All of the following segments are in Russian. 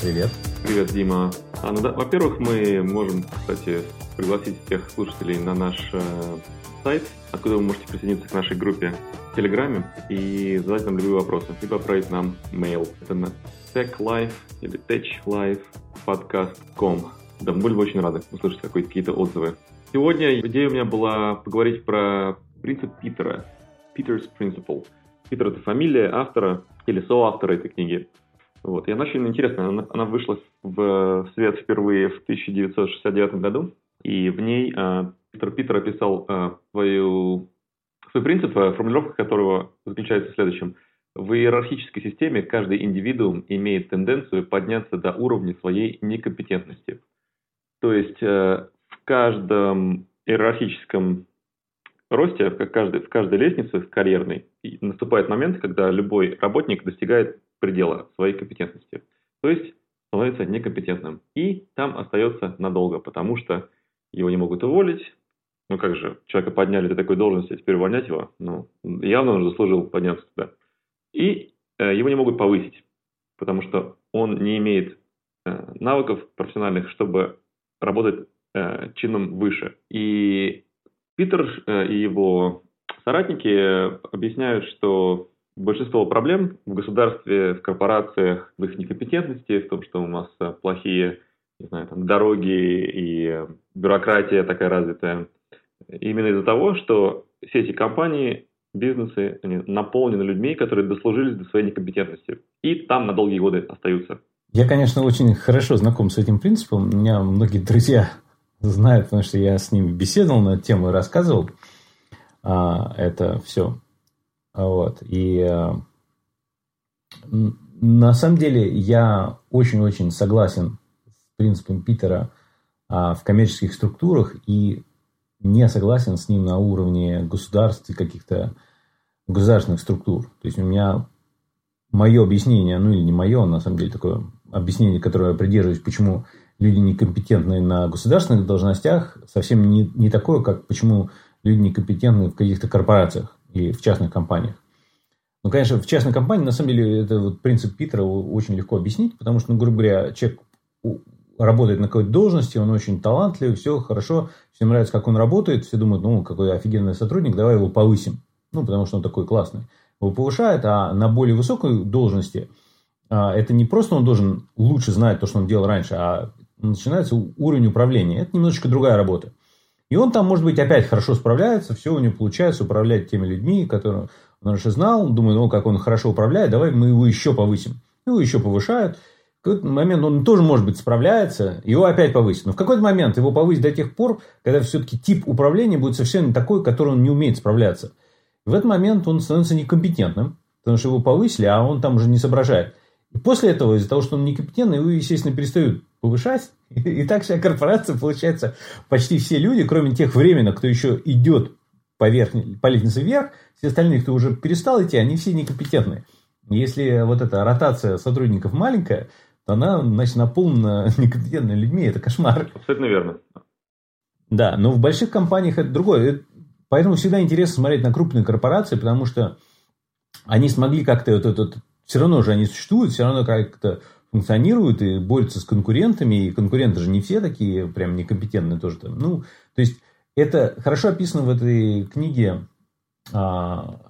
Привет. Привет, Дима. А, ну, да, во-первых, мы можем, кстати, пригласить всех слушателей на наш э, сайт, откуда вы можете присоединиться к нашей группе в Телеграме и задать нам любые вопросы, либо отправить нам mail. Это на techlife или techlifepodcast.com. Да, мы были бы очень рады услышать какие-то отзывы. Сегодня идея у меня была поговорить про принцип Питера. Peter's Principle. Питер — это фамилия автора или соавтора этой книги. Вот. И она очень интересная. Она, она вышла в свет впервые в 1969 году. И в ней э, Питер Питер описал э, свою, свой принцип, э, формулировка которого заключается в следующем. В иерархической системе каждый индивидуум имеет тенденцию подняться до уровня своей некомпетентности. То есть э, в каждом иерархическом росте, как каждый, в каждой лестнице карьерной, наступает момент, когда любой работник достигает предела своей компетентности. То есть становится некомпетентным. И там остается надолго, потому что его не могут уволить. Ну как же, человека подняли до такой должности, а теперь увольнять его? Ну, явно он заслужил подняться туда. И э, его не могут повысить, потому что он не имеет э, навыков профессиональных, чтобы работать э, чином выше. И Питер э, и его соратники объясняют, что большинство проблем в государстве, в корпорациях, в их некомпетентности, в том, что у нас э, плохие не знаю, там, дороги и бюрократия такая развитая. Именно из-за того, что все эти компании, бизнесы, они наполнены людьми, которые дослужились до своей некомпетентности. И там на долгие годы остаются. Я, конечно, очень хорошо знаком с этим принципом. У меня многие друзья знают, потому что я с ними беседовал на эту тему и рассказывал а, это все. Вот. И а, на самом деле я очень-очень согласен с принципом Питера а, в коммерческих структурах и не согласен с ним на уровне государств и каких-то государственных структур. То есть у меня мое объяснение, ну или не мое, на самом деле такое объяснение, которое я придерживаюсь, почему люди некомпетентные на государственных должностях, совсем не, не такое, как почему люди некомпетентны в каких-то корпорациях или в частных компаниях. Ну, конечно, в частной компании, на самом деле, это вот принцип Питера очень легко объяснить, потому что, ну, грубо говоря, человек работает на какой-то должности, он очень талантливый, все хорошо, всем нравится, как он работает, все думают, ну, какой офигенный сотрудник, давай его повысим. Ну, потому что он такой классный. Его повышают, а на более высокой должности а, это не просто он должен лучше знать то, что он делал раньше, а начинается уровень управления. Это немножечко другая работа. И он там, может быть, опять хорошо справляется, все у него получается управлять теми людьми, которые он раньше знал, думает, ну, как он хорошо управляет, давай мы его еще повысим. Его еще повышают. В какой-то момент он тоже, может быть, справляется, его опять повысят. Но в какой-то момент его повысят до тех пор, когда все-таки тип управления будет совсем такой, который он не умеет справляться. В этот момент он становится некомпетентным, потому что его повысили, а он там уже не соображает. И после этого, из-за того, что он некомпетентный, его, естественно, перестают повышать. И так вся корпорация, получается, почти все люди, кроме тех временно, кто еще идет по, верхней, по лестнице вверх, все остальные, кто уже перестал идти, они все некомпетентные. Если вот эта ротация сотрудников маленькая, то она, значит, наполнена некомпетентными людьми. Это кошмар. Абсолютно верно. Да, но в больших компаниях это другое. Поэтому всегда интересно смотреть на крупные корпорации, потому что они смогли как-то вот этот... Все равно же они существуют, все равно как-то функционируют и борются с конкурентами, и конкуренты же не все такие прям некомпетентные тоже. Там. Ну, то есть, это хорошо описано в этой книге а,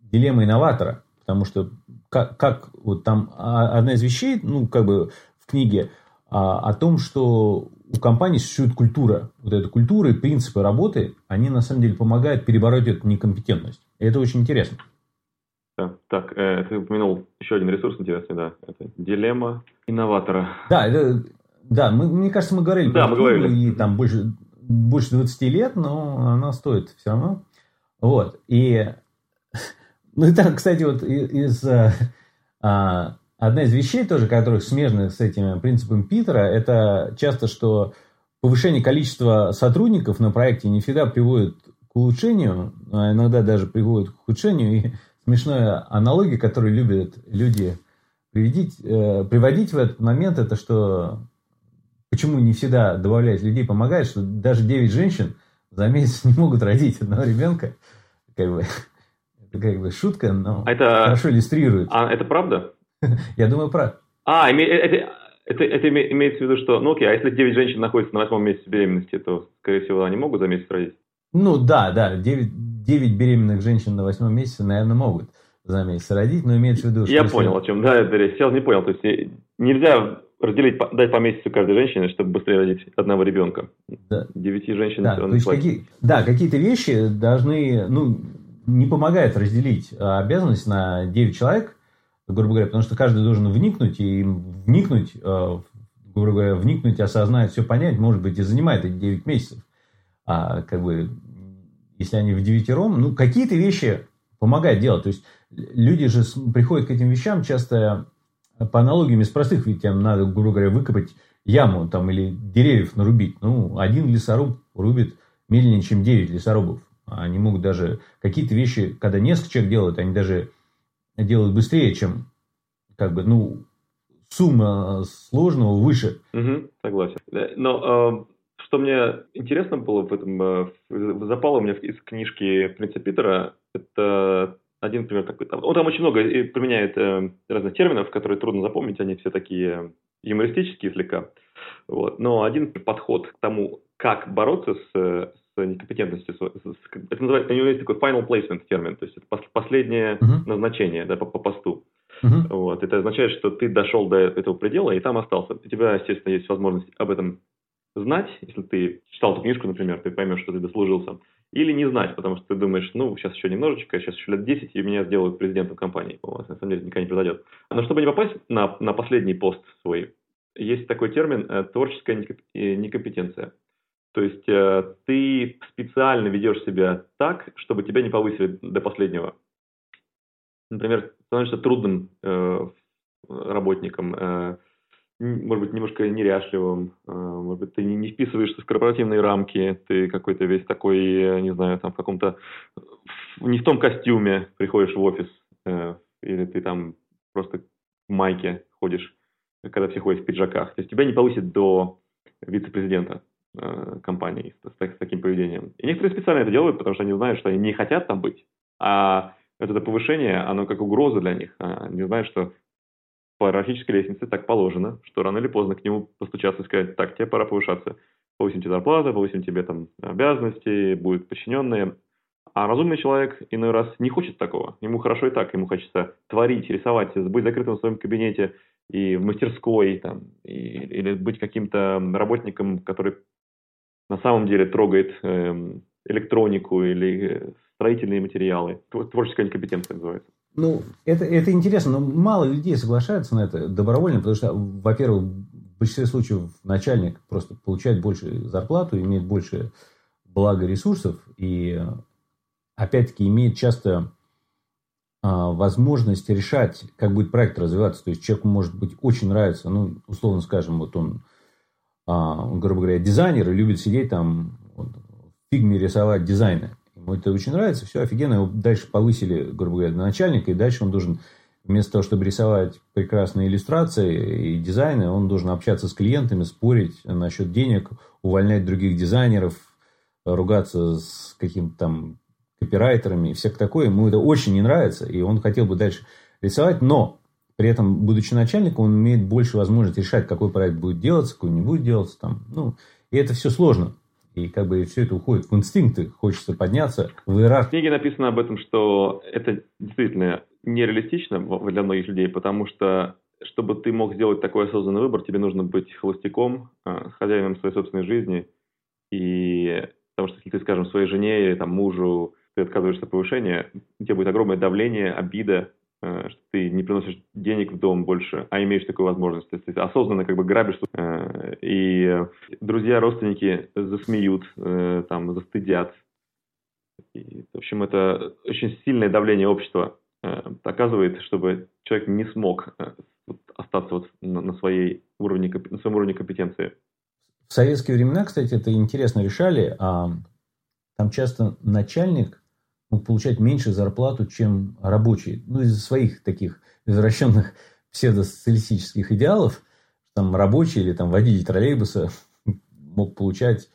«Дилемма инноватора», потому что как, как вот там а, одна из вещей, ну, как бы в книге а, о том, что у компании существует культура. Вот эта культура и принципы работы, они на самом деле помогают перебороть эту некомпетентность. И это очень интересно. Да. Так, э, ты упомянул еще один ресурс интересный, да. Это дилемма инноватора. Да, это, да, мы, мне кажется, мы говорили. Да, мы говорили. И там больше, больше 20 лет, но она стоит все равно. Вот. И, ну и так, кстати, вот из, а, одна из вещей тоже, которых смежны с этим принципом Питера, это часто, что повышение количества сотрудников на проекте не всегда приводит к улучшению, а иногда даже приводит к ухудшению. И смешная аналогия, которую любят люди приводить, э, приводить в этот момент, это что почему не всегда добавлять людей помогает, что даже 9 женщин за месяц не могут родить одного ребенка. Как бы, это как бы шутка, но это, хорошо иллюстрирует. А это правда? Я думаю, правда. А, это, это, это имеется в виду, что, ну окей, а если 9 женщин находятся на восьмом месяце беременности, то, скорее всего, они могут за месяц родить? Ну да, да, 9, 9 беременных женщин на восьмом месяце, наверное, могут за месяц родить, но имеется в виду, что... Я если... понял, о чем, да, это сейчас не понял, то есть нельзя разделить, дать по месяцу каждой женщине, чтобы быстрее родить одного ребенка. Да. Девяти женщин да, все равно то есть какие, Да, какие-то вещи должны, ну, не помогает разделить а, обязанность на 9 человек, грубо говоря, потому что каждый должен вникнуть и вникнуть, э, грубо говоря, вникнуть, осознать, все понять, может быть, и занимает эти 9 месяцев. А как бы, если они в девятером, ну, какие-то вещи помогают делать. То есть, люди же приходят к этим вещам часто по аналогиям из простых, ведь им надо, грубо говоря, выкопать яму там, или деревьев нарубить. Ну, один лесоруб рубит медленнее, чем 9 лесорубов. Они могут даже какие-то вещи, когда несколько человек делают, они даже делают быстрее, чем как бы, ну, сумма сложного выше. Угу, согласен. Но э, что мне интересно было в этом, э, запало у меня из книжки Принца Питера, это один пример такой. Он там очень много применяет э, разных терминов, которые трудно запомнить, они все такие юмористические слегка. Вот. Но один подход к тому, как бороться с, с некомпетентностью, это называется, у него есть такой final placement термин, то есть это последнее uh-huh. назначение да, по, по посту. Uh-huh. Вот. Это означает, что ты дошел до этого предела и там остался. У тебя, естественно, есть возможность об этом знать, если ты читал эту книжку, например, ты поймешь, что ты дослужился, или не знать, потому что ты думаешь, ну, сейчас еще немножечко, сейчас еще лет 10, и меня сделают президентом компании. У вас на самом деле никогда не произойдет. Но чтобы не попасть на, на последний пост свой, есть такой термин э, творческая э, некомпетенция. То есть э, ты специально ведешь себя так, чтобы тебя не повысили до последнего. Например, становишься трудным э, работником, э, может быть, немножко неряшливым, э, может быть, ты не вписываешься в корпоративные рамки, ты какой-то весь такой, э, не знаю, там в каком-то, не в том костюме приходишь в офис, э, или ты там просто в майке ходишь, когда все ходят в пиджаках. То есть тебя не повысит до вице-президента компании с, с, с таким поведением. И некоторые специально это делают, потому что они знают, что они не хотят там быть, а это повышение, оно как угроза для них. Они знают, что по иерархической лестнице так положено, что рано или поздно к нему постучаться и сказать, так, тебе пора повышаться. Повысим тебе зарплату, повысим тебе там обязанности, будут подчиненные. А разумный человек иной раз не хочет такого. Ему хорошо и так. Ему хочется творить, рисовать, быть закрытым в своем кабинете и в мастерской, там, и, или быть каким-то работником, который на самом деле трогает э, электронику или строительные материалы. Творческая некомпетенция называется. Ну, это, это интересно, но мало людей соглашаются на это добровольно, потому что, во-первых, в большинстве случаев начальник просто получает больше зарплату, имеет больше блага ресурсов и, опять-таки, имеет часто а, возможность решать, как будет проект развиваться. То есть, человеку может быть очень нравится, ну, условно скажем, вот он, а, он грубо говоря, дизайнер и любит сидеть там вот, в фигме рисовать дизайны. Ему это очень нравится, все офигенно. Его дальше повысили, грубо говоря, до начальника, и дальше он должен вместо того, чтобы рисовать прекрасные иллюстрации и дизайны, он должен общаться с клиентами, спорить насчет денег, увольнять других дизайнеров, ругаться с каким-то там копирайтерами и всякое такое. Ему это очень не нравится, и он хотел бы дальше рисовать, но при этом, будучи начальником, он имеет больше возможности решать, какой проект будет делаться, какой не будет делаться. Там, ну, и это все сложно. И как бы все это уходит в инстинкты, хочется подняться в иерархию. В книге написано об этом, что это действительно нереалистично для многих людей, потому что чтобы ты мог сделать такой осознанный выбор, тебе нужно быть холостяком, а, хозяином своей собственной жизни. И потому что если ты, скажем, своей жене или там, мужу ты отказываешься от повышения, у тебя будет огромное давление, обида, что ты не приносишь денег в дом больше, а имеешь такую возможность. То есть ты осознанно как бы грабишь, э, и друзья, родственники засмеют, э, там, застыдят. И, в общем, это очень сильное давление общества оказывает, чтобы человек не смог остаться вот на, своей уровне, на своем уровне компетенции. В советские времена, кстати, это интересно решали. А там часто начальник получать меньше зарплату, чем рабочий. Ну, из-за своих таких извращенных псевдосоциалистических идеалов, там рабочий или там водитель троллейбуса мог получать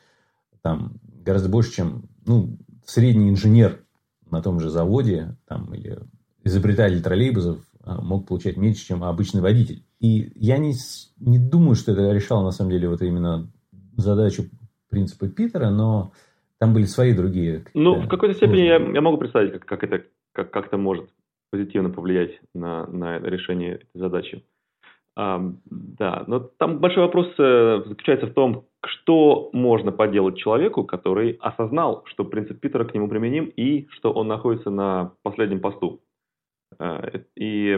там гораздо больше, чем ну, средний инженер на том же заводе там, или изобретатель троллейбусов а, мог получать меньше, чем обычный водитель. И я не, не думаю, что это решало на самом деле вот именно задачу принципа Питера, но там были свои другие. Ну, в какой-то степени я, я могу представить, как, как это как, как это может позитивно повлиять на, на решение этой задачи. А, да, но там большой вопрос э, заключается в том, что можно поделать человеку, который осознал, что принцип Питера к нему применим и что он находится на последнем посту. Э, и,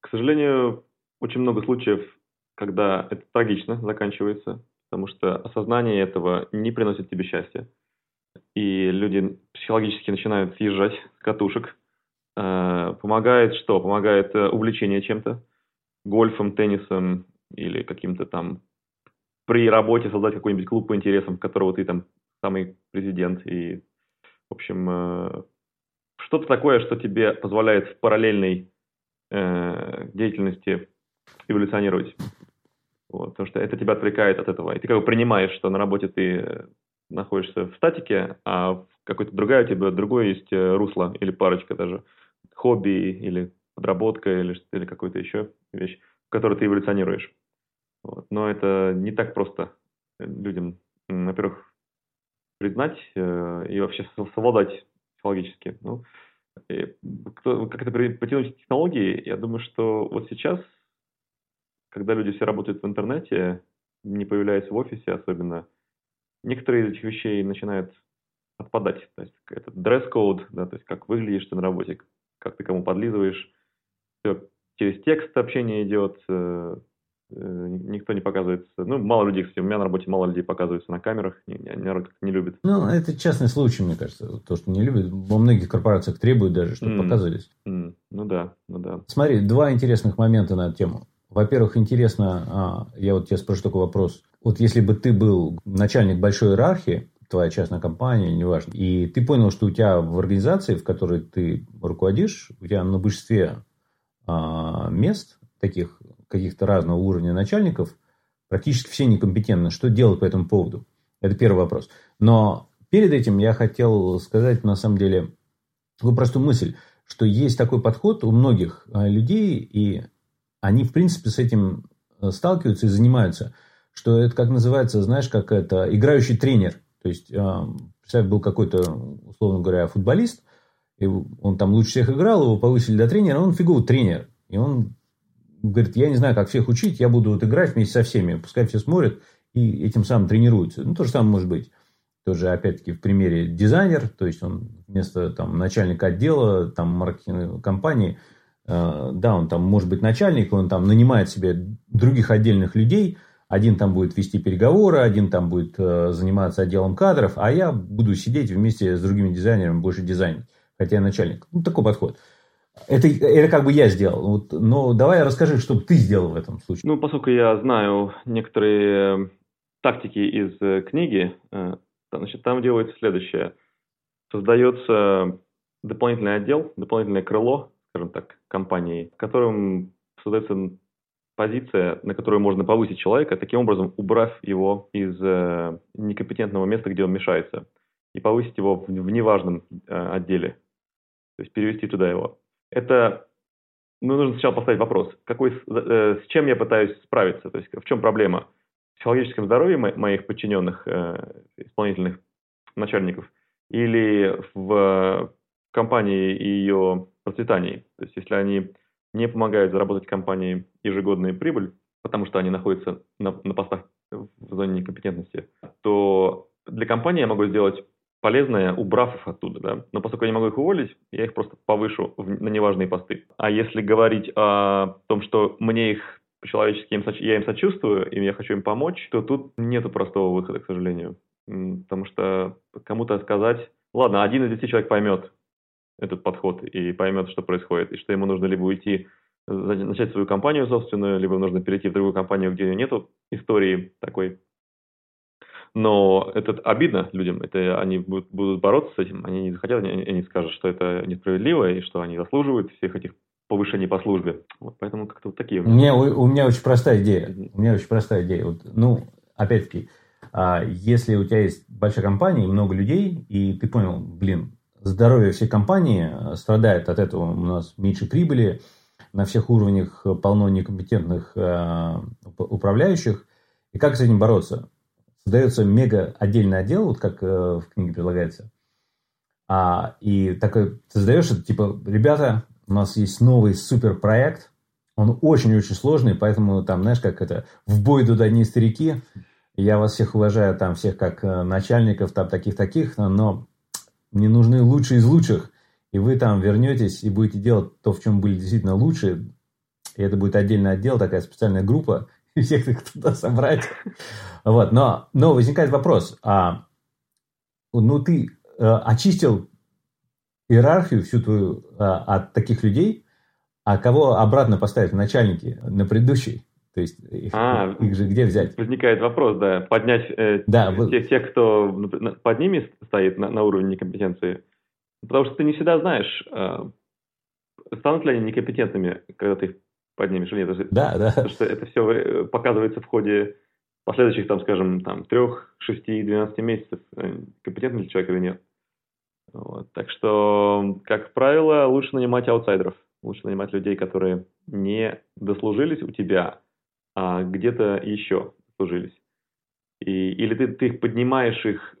к сожалению, очень много случаев, когда это трагично заканчивается, потому что осознание этого не приносит тебе счастья. И люди психологически начинают съезжать с катушек. Э, помогает что? Помогает увлечение чем-то, гольфом, теннисом или каким-то там при работе создать какой-нибудь клуб по интересам, которого ты там самый президент. И, в общем, э, что-то такое, что тебе позволяет в параллельной э, деятельности эволюционировать. Вот, потому что это тебя отвлекает от этого. И ты как бы принимаешь, что на работе ты находишься в статике, а в какой-то другая у тебя другое есть э, русло или парочка даже хобби или подработка или, или какой-то еще вещь, в которой ты эволюционируешь. Вот. Но это не так просто людям, во-первых, признать э, и вообще совладать психологически. Ну, как это потянуть технологии, я думаю, что вот сейчас, когда люди все работают в интернете, не появляются в офисе особенно, некоторые из этих вещей начинают отпадать. То есть это дресс-код, да, то есть как выглядишь ты на работе, как ты кому подлизываешь, все через текст общение идет, э, Э, никто не показывается. Ну, мало людей, кстати, у меня на работе мало людей показываются на камерах, народ как не любит. Ну, это частный случай, мне кажется, то, что не любят. Во многих корпорациях требуют даже, чтобы mm. показывались. Mm. Ну да, ну да. Смотри, два интересных момента на эту тему. Во-первых, интересно, а, я вот тебя спрошу такой вопрос. Вот если бы ты был начальник большой иерархии, твоя частная компания, неважно, и ты понял, что у тебя в организации, в которой ты руководишь, у тебя на большинстве а, мест таких каких-то разного уровня начальников, практически все некомпетентны. Что делать по этому поводу? Это первый вопрос. Но перед этим я хотел сказать, на самом деле, такую простую мысль, что есть такой подход у многих а, людей, и они, в принципе, с этим э, сталкиваются и занимаются, что это, как называется, знаешь, как это, играющий тренер. То есть, а, представь, был какой-то, условно говоря, футболист, и он там лучше всех играл, его повысили до тренера, он фиговый тренер. И он говорит, я не знаю, как всех учить, я буду вот играть вместе со всеми, пускай все смотрят и этим самым тренируются. Ну, то же самое может быть. Тоже, опять-таки, в примере дизайнер, то есть он вместо там, начальника отдела, там, маркетинговой компании, э, да, он там может быть начальник, он там нанимает себе других отдельных людей, один там будет вести переговоры, один там будет э, заниматься отделом кадров, а я буду сидеть вместе с другими дизайнерами, больше дизайнить, хотя я начальник. Ну, такой подход. Это, это как бы я сделал. Вот, но давай расскажи, что ты сделал в этом случае. Ну, поскольку я знаю некоторые э, тактики из э, книги, э, значит, там делается следующее. Создается дополнительный отдел, дополнительное крыло, скажем так, компании, в котором создается позиция, на которую можно повысить человека, таким образом убрав его из некомпетентного места, где он мешается, и повысить его в, в неважном отделе, то есть перевести туда его. Это ну, нужно сначала поставить вопрос, какой, э, с чем я пытаюсь справиться, то есть в чем проблема? В психологическом здоровье моих подчиненных э, исполнительных начальников или в компании и ее процветании. То есть если они не помогают заработать компании ежегодную прибыль, потому что они находятся на, на постах в зоне некомпетентности, то для компании я могу сделать полезное, убрав их оттуда, да. Но поскольку я не могу их уволить, я их просто повышу в, на неважные посты. А если говорить о том, что мне их по-человечески я им сочувствую, и я хочу им помочь, то тут нету простого выхода, к сожалению. Потому что кому-то сказать, ладно, один из десяти человек поймет этот подход и поймет, что происходит, и что ему нужно либо уйти, начать свою компанию собственную, либо нужно перейти в другую компанию, где нету истории такой но это обидно людям, это они будут, будут бороться с этим, они не захотят, они, они скажут, что это несправедливо и что они заслуживают всех этих повышений по службе. Вот, поэтому как-то вот такие. У меня, у, у меня очень простая идея. У меня очень простая идея. Вот, ну, опять-таки, а, если у тебя есть большая компания, много людей, и ты понял, блин, здоровье всей компании страдает от этого, у нас меньше прибыли, на всех уровнях полно некомпетентных э, управляющих. И как с этим бороться? Создается мега отдельный отдел, вот как э, в книге предлагается. А, и такой создаешь это, типа, ребята, у нас есть новый супер проект, он очень-очень сложный, поэтому там, знаешь, как это, в бой идут одни старики, я вас всех уважаю, там, всех как э, начальников, там, таких-таких, но мне нужны лучшие из лучших, и вы там вернетесь и будете делать то, в чем были действительно лучшие, и это будет отдельный отдел, такая специальная группа, и всех их туда собрать. Вот, но, но возникает вопрос, а ну ты э, очистил иерархию всю твою э, от таких людей, а кого обратно поставить в начальники на предыдущий? То есть их, а, их же где взять? Возникает вопрос, да, поднять э, да, тех, тех, кто под ними стоит на, на уровне некомпетенции. Потому что ты не всегда знаешь, э, станут ли они некомпетентными, когда ты их поднимешь или нет. Да, да. Потому что это все э, показывается в ходе последующих, там, скажем, там, трех, шести, двенадцати месяцев, э, компетентный ли человек или нет. Вот. Так что, как правило, лучше нанимать аутсайдеров. Лучше нанимать людей, которые не дослужились у тебя, а где-то еще служились. И, или ты, ты их поднимаешь их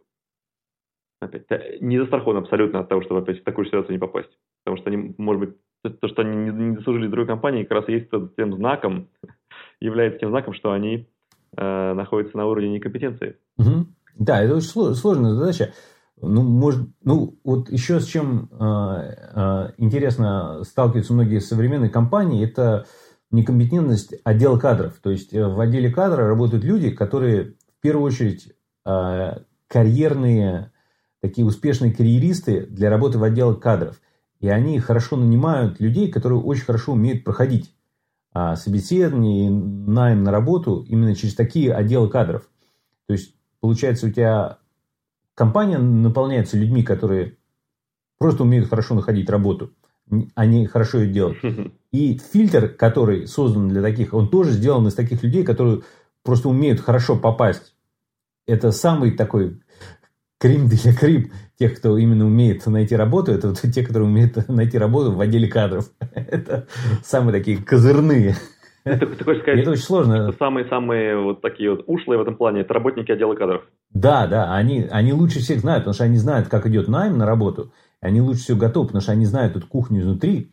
опять, не застрахован абсолютно от того, чтобы опять в такую ситуацию не попасть. Потому что они, может быть, то, что они не, не дослужили другой компании, как раз есть тем знаком, является тем знаком, что они э, находятся на уровне некомпетенции. Угу. Да, это очень сложная задача. Ну, может, ну, вот еще с чем э, э, интересно сталкиваются многие современные компании, это некомпетентность отдела кадров. То есть э, в отделе кадра работают люди, которые в первую очередь э, карьерные, такие успешные карьеристы для работы в отделе кадров. И они хорошо нанимают людей, которые очень хорошо умеют проходить а, собеседование и найм на работу именно через такие отделы кадров. То есть, получается, у тебя компания наполняется людьми, которые просто умеют хорошо находить работу. Они хорошо ее делают. И фильтр, который создан для таких, он тоже сделан из таких людей, которые просто умеют хорошо попасть. Это самый такой крим для крим тех, кто именно умеет найти работу, это вот те, которые умеют найти работу в отделе кадров. это самые такие козырные. Это, ты хочешь сказать, это очень сложно. Самые-самые вот такие вот ушлые в этом плане, это работники отдела кадров. Да, да, они, они лучше всех знают, потому что они знают, как идет найм на работу, они лучше всего готовы, потому что они знают эту кухню изнутри,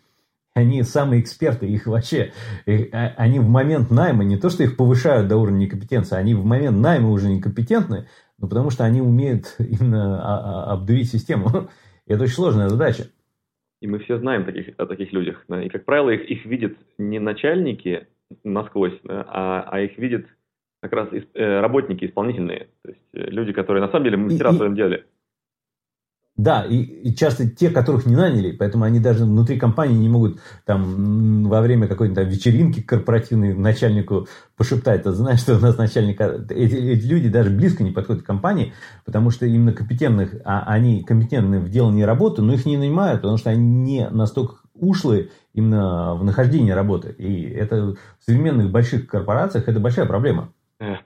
они самые эксперты, их вообще, их, а, они в момент найма, не то, что их повышают до уровня некомпетенции, они в момент найма уже некомпетентны, ну, потому что они умеют именно а, а, обдурить систему. И это очень сложная задача. И мы все знаем таких, о таких людях. Да? И, как правило, их, их видят не начальники насквозь, да? а, а их видят как раз э, работники исполнительные. То есть э, люди, которые на самом деле мастера в своем деле. Да, и, и часто те, которых не наняли, поэтому они даже внутри компании не могут там во время какой-то вечеринки корпоративной начальнику пошептать, ты знаешь, что у нас начальник... Эти, эти люди даже близко не подходят к компании, потому что именно компетентных, а они компетентны в делании работы, но их не нанимают, потому что они не настолько ушлые именно в нахождении работы. И это в современных больших корпорациях это большая проблема.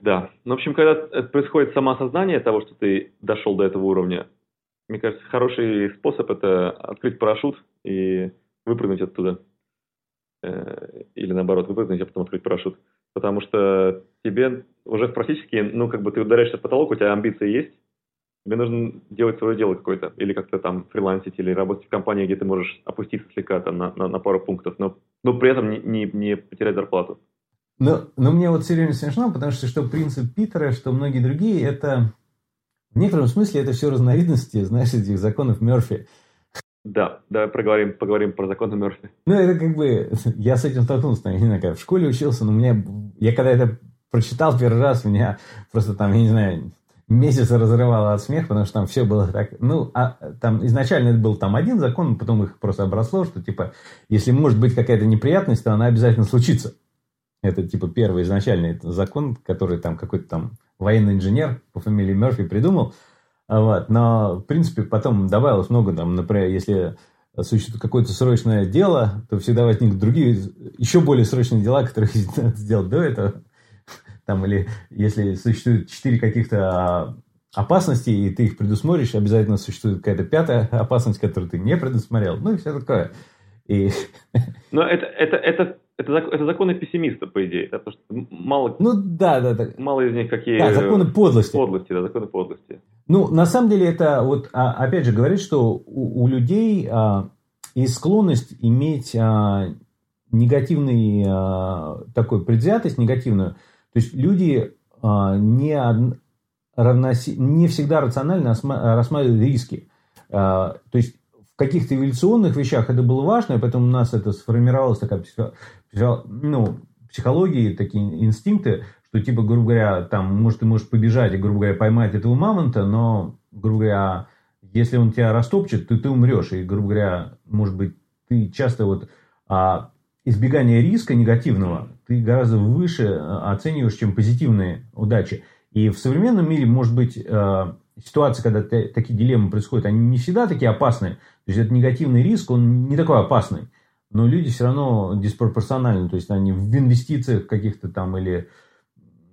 Да. Ну, в общем, когда происходит самоосознание того, что ты дошел до этого уровня, мне кажется, хороший способ это открыть парашют и выпрыгнуть оттуда. Э, или наоборот, выпрыгнуть, а потом открыть парашют. Потому что тебе уже практически, ну, как бы ты ударяешься в потолок, у тебя амбиции есть, тебе нужно делать свое дело какое-то, или как-то там фрилансить, или работать в компании, где ты можешь опуститься слегка там, на, на, на пару пунктов, но, но при этом не, не, не потерять зарплату. Но, но мне вот все время смешно, потому что что принцип Питера, что многие другие, это в некотором смысле это все разновидности, знаешь, этих законов Мерфи. Да, давай поговорим, поговорим про законы Мерфи. Ну, это как бы... Я с этим столкнулся, я не знаю, как в школе учился, но у меня... Я когда это прочитал первый раз, меня просто там, я не знаю, месяц разрывало от смеха, потому что там все было так... Ну, а там изначально это был там один закон, потом их просто обросло, что типа, если может быть какая-то неприятность, то она обязательно случится. Это типа первый изначальный закон, который там какой-то там военный инженер по фамилии Мерфи придумал. Вот. Но, в принципе, потом добавилось много, там, например, если существует какое-то срочное дело, то всегда возникнут другие, еще более срочные дела, которые надо сделать до этого. Там, или если существует четыре каких-то опасности, и ты их предусмотришь, обязательно существует какая-то пятая опасность, которую ты не предусмотрел. Ну и все такое. И Но это, это, это, это, это законы пессимиста, по идее. Да? Потому что мало, ну, да, да, да. мало из них какие... Да, законы подлости. Подлости, да, законы подлости. Ну, на самом деле, это вот, а, опять же, говорит, что у, у людей а, есть склонность иметь а, негативный а, такой предвзятость негативную. То есть люди а, не, равноси... не всегда рационально рассматривают риски. А, то есть каких-то эволюционных вещах это было важно, и поэтому у нас это сформировалась такая ну, психология, такие инстинкты, что типа, грубо говоря, там, может, ты можешь побежать и, грубо говоря, поймать этого мамонта, но, грубо говоря, если он тебя растопчет, то ты умрешь. И, грубо говоря, может быть, ты часто вот а, избегание риска негативного ты гораздо выше а, оцениваешь, чем позитивные удачи. И в современном мире, может быть, а, ситуации, когда такие дилеммы происходят, они не всегда такие опасные. То есть, это негативный риск, он не такой опасный. Но люди все равно диспропорциональны. То есть, они в инвестициях каких-то там или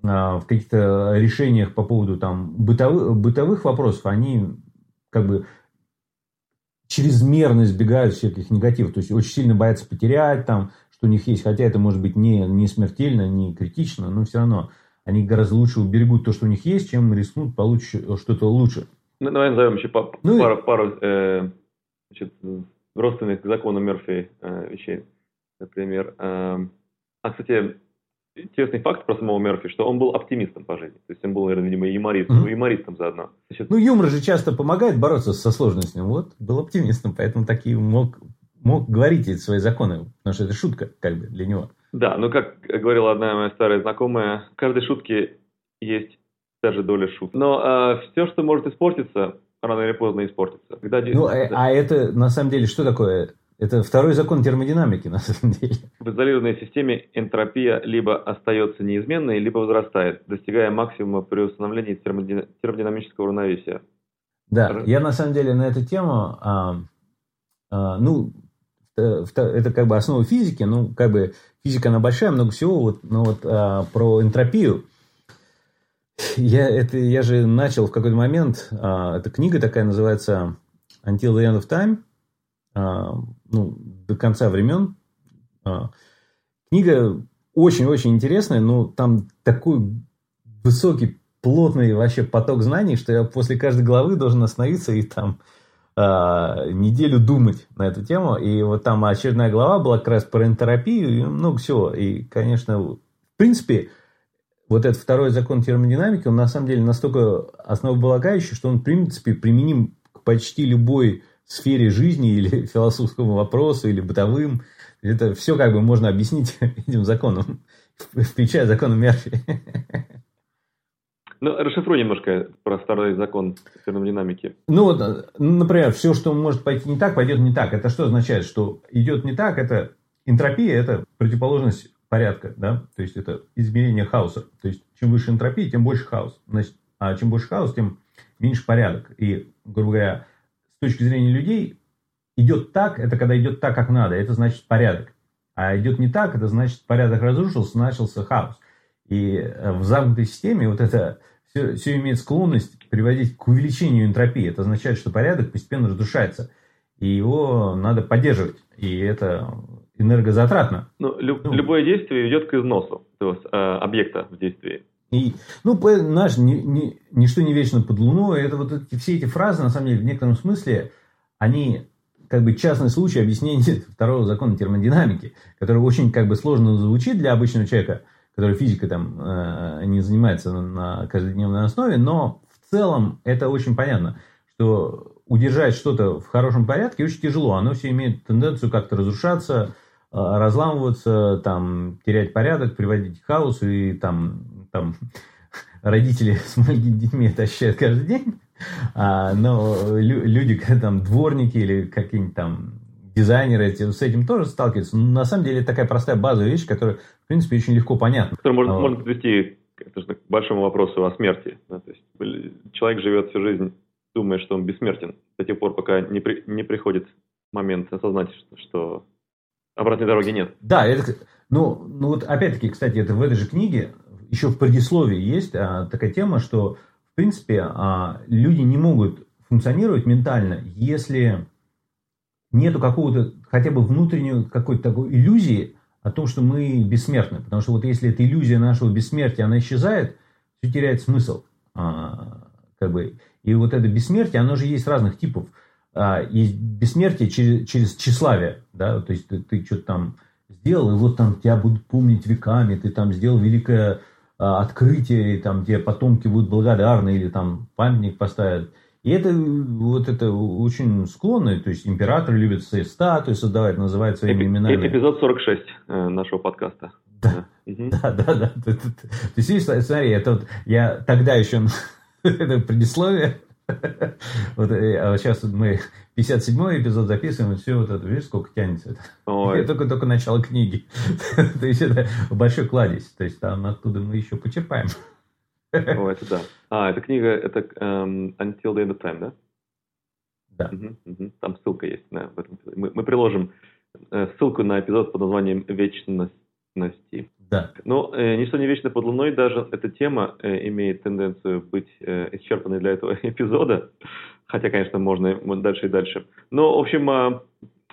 а, в каких-то решениях по поводу там бытовых, бытовых вопросов, они как бы чрезмерно избегают всяких негативов. То есть, очень сильно боятся потерять там, что у них есть. Хотя это может быть не, не смертельно, не критично, но все равно они гораздо лучше уберегут то, что у них есть, чем рискнут получить что-то лучше. Ну, давай назовем еще по, ну, пару, пару э, значит, родственных закону Мерфи э, вещей. Например, э, а, кстати, интересный факт про самого Мерфи, что он был оптимистом по жизни. То есть он был, наверное, видимо, юмористом, mm-hmm. юмористом заодно. Значит, ну, юмор же часто помогает бороться со сложностями. Вот, был оптимистом, поэтому такие мог, мог говорить эти свои законы, потому что это шутка, как бы, для него. Да, ну, как говорила одна моя старая знакомая, в каждой шутке есть даже доля шутки. Но э, все, что может испортиться, рано или поздно испортится. Когда... Ну, а, а это, на самом деле, что такое? Это второй закон термодинамики, на самом деле. В изолированной системе энтропия либо остается неизменной, либо возрастает, достигая максимума при установлении термодинамического равновесия. Да, Р... я на самом деле на эту тему, а, а, ну, это как бы основа физики, ну, как бы физика, она большая, много всего, вот, но вот а, про энтропию, я, это, я же начал в какой-то момент, а, эта книга такая называется Until the End of Time, а, ну, до конца времен. А, книга очень-очень интересная, но там такой высокий, плотный вообще поток знаний, что я после каждой главы должен остановиться и там э, неделю думать на эту тему. И вот там очередная глава была как раз про энтеропию и много всего. И, конечно, в принципе, вот этот второй закон термодинамики, он на самом деле настолько основополагающий, что он, в принципе, применим к почти любой сфере жизни или философскому вопросу, или бытовым. Это все как бы можно объяснить этим законом, включая закон Мерфи. Ну, расшифруй немножко про старый закон термодинамики. Ну, вот, например, все, что может пойти не так, пойдет не так. Это что означает? Что идет не так, это энтропия, это противоположность порядка, да? То есть, это измерение хаоса. То есть, чем выше энтропия, тем больше хаос. Значит, а чем больше хаос, тем меньше порядок. И, грубо говоря, с точки зрения людей, идет так, это когда идет так, как надо. Это значит порядок. А идет не так, это значит порядок разрушился, начался хаос. И э, в замкнутой системе вот это все, все имеет склонность приводить к увеличению энтропии. Это означает, что порядок постепенно разрушается. И его надо поддерживать. И это энергозатратно. Ну, люб, ну, любое действие ведет к износу то есть, э, объекта в действии. И, ну, наш, ни, ни, ничто не вечно под луной. Это вот эти, все эти фразы, на самом деле, в некотором смысле, они как бы частный случай объяснения второго закона термодинамики, который очень как бы сложно звучит для обычного человека – который физикой там э, не занимается на каждодневной основе, но в целом это очень понятно, что удержать что-то в хорошем порядке очень тяжело. Оно все имеет тенденцию как-то разрушаться, э, разламываться, там, терять порядок, приводить к хаосу, и там, там родители с маленькими детьми это ощущают каждый день. А, но люди, там, дворники или какие-нибудь там дизайнеры с этим тоже сталкиваются. Но на самом деле это такая простая базовая вещь, которая, в принципе, очень легко понятна. Которую можно, можно подвести к большому вопросу о смерти. Да, то есть человек живет всю жизнь, думая, что он бессмертен, до тех пор, пока не, при, не приходит момент осознать, что, что обратной дороги нет. Да, это, ну, ну вот опять-таки, кстати, это в этой же книге, еще в предисловии есть а, такая тема, что, в принципе, а, люди не могут функционировать ментально, если нету какого-то хотя бы внутренней какой-то такой иллюзии о том, что мы бессмертны. Потому что вот если эта иллюзия нашего бессмертия, она исчезает, все теряет смысл. А, как бы. И вот это бессмертие, оно же есть разных типов. А, есть бессмертие через, через тщеславие. Да? То есть ты, ты что-то там сделал, и вот там тебя будут помнить веками, ты там сделал великое а, открытие, и там тебе потомки будут благодарны, или там памятник поставят. И это вот это очень склонно, то есть императоры любят свои статуи создавать, называют своими Эпи- именами. Эпизод 46 э, нашего подкаста. Да, да, да, да. Ты, ты, ты, ты смотри, это вот я тогда еще это предисловие вот, э, а сейчас мы 57-й эпизод записываем, и все вот это, видишь, сколько тянется. Ой. Это только, только начало книги. То есть это большой кладезь. То есть там оттуда мы еще почерпаем. О, это да. А, эта книга, это um, Until the End of Time, да? Да. Угу, угу. Там ссылка есть да, в этом Мы, мы приложим э, ссылку на эпизод под названием «Вечности». Да. Но э, «Ничто не вечно под луной» даже эта тема э, имеет тенденцию быть э, исчерпанной для этого эпизода. Хотя, конечно, можно дальше и дальше. Но, в общем, э,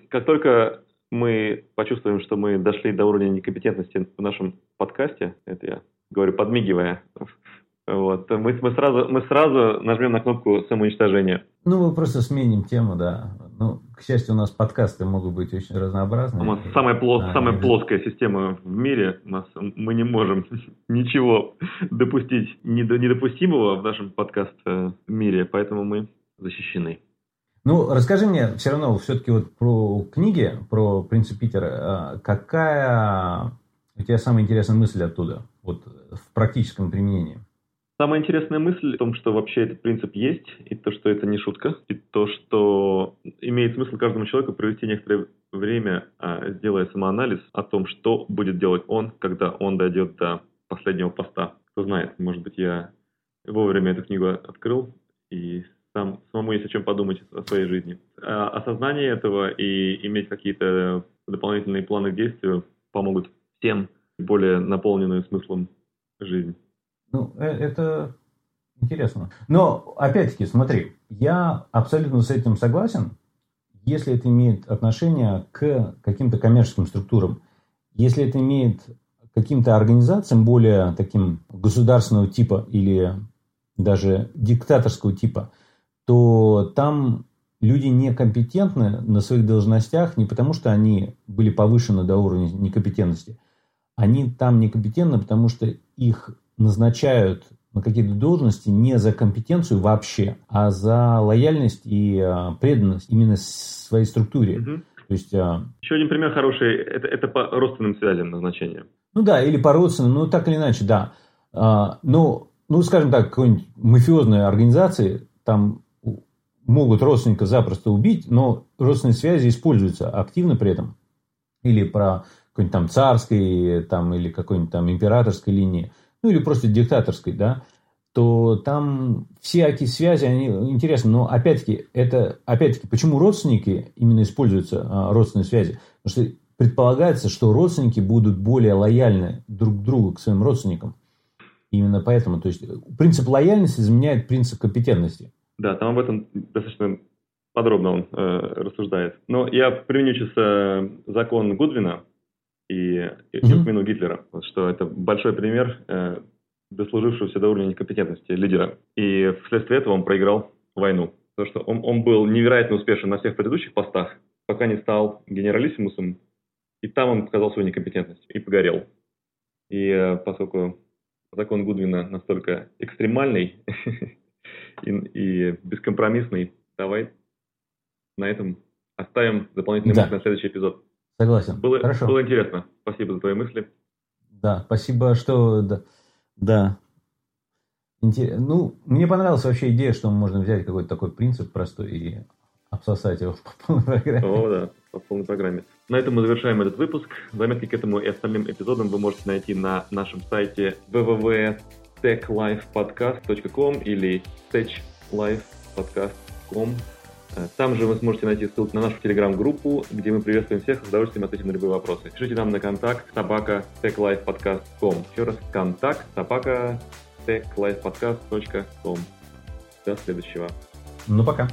как только мы почувствуем, что мы дошли до уровня некомпетентности в нашем подкасте, это я говорю, подмигивая вот. Мы, мы, сразу, мы сразу нажмем на кнопку самоуничтожения. Ну, мы просто сменим тему, да. Ну, к счастью, у нас подкасты могут быть очень разнообразные. У нас самая, плос, а, самая плоская система в мире. У нас, мы не можем ничего допустить недопустимого в нашем подкаст-мире, поэтому мы защищены. Ну, расскажи мне все равно все-таки вот про книги, про принцип Питера. Какая у тебя самая интересная мысль оттуда, вот в практическом применении? Самая интересная мысль в том, что вообще этот принцип есть, и то, что это не шутка, и то, что имеет смысл каждому человеку провести некоторое время, а, делая самоанализ о том, что будет делать он, когда он дойдет до последнего поста. Кто знает, может быть, я вовремя эту книгу открыл, и сам, самому есть о чем подумать о своей жизни. А осознание этого и иметь какие-то дополнительные планы к помогут всем более наполненную смыслом жизнь. Ну, э, это интересно. Но, опять-таки, смотри, я абсолютно с этим согласен, если это имеет отношение к каким-то коммерческим структурам. Если это имеет каким-то организациям более таким государственного типа или даже диктаторского типа, то там люди некомпетентны на своих должностях не потому, что они были повышены до уровня некомпетентности. Они там некомпетентны, потому что их назначают на какие-то должности не за компетенцию вообще, а за лояльность и а, преданность именно своей структуре. Угу. То есть, а... Еще один пример хороший, это, это по родственным связям назначение. Ну да, или по родственным, ну так или иначе, да. А, ну, ну, скажем так, какой-нибудь мафиозной организации, там могут родственника запросто убить, но родственные связи используются активно при этом. Или про какой-нибудь там царской там, или какой-нибудь там императорской линии – ну или просто диктаторской, да, то там всякие связи, они интересны. Но опять-таки, это, опять-таки, почему родственники именно используются, а, родственные связи? Потому что предполагается, что родственники будут более лояльны друг к другу, к своим родственникам. Именно поэтому, то есть принцип лояльности заменяет принцип компетентности. Да, там об этом достаточно подробно он э, рассуждает. Но я применю сейчас э, закон Гудвина, и, и mm-hmm. Гитлера, что это большой пример э, дослужившегося до уровня некомпетентности лидера. И вследствие этого он проиграл войну. Потому что он, он был невероятно успешен на всех предыдущих постах, пока не стал генералиссимусом, и там он показал свою некомпетентность и погорел. И э, поскольку закон Гудвина настолько экстремальный и, и бескомпромиссный, давай на этом оставим дополнительный да. на следующий эпизод. Согласен. Было, Хорошо. было интересно. Спасибо за твои мысли. Да, спасибо, что... Да. да. Интерес... Ну, мне понравилась вообще идея, что можно взять какой-то такой принцип простой и обсосать его по полной программе. О, да, по полной программе. На этом мы завершаем этот выпуск. Заметки к этому и остальным эпизодам вы можете найти на нашем сайте www.techlifepodcast.com или techlifepodcast.com там же вы сможете найти ссылку на нашу телеграм-группу, где мы приветствуем всех, с удовольствием ответим на любые вопросы. Пишите нам на контакт собака techlifepodcast.com. Еще раз, контакт собака techlifepodcast.com. До следующего. Ну, пока.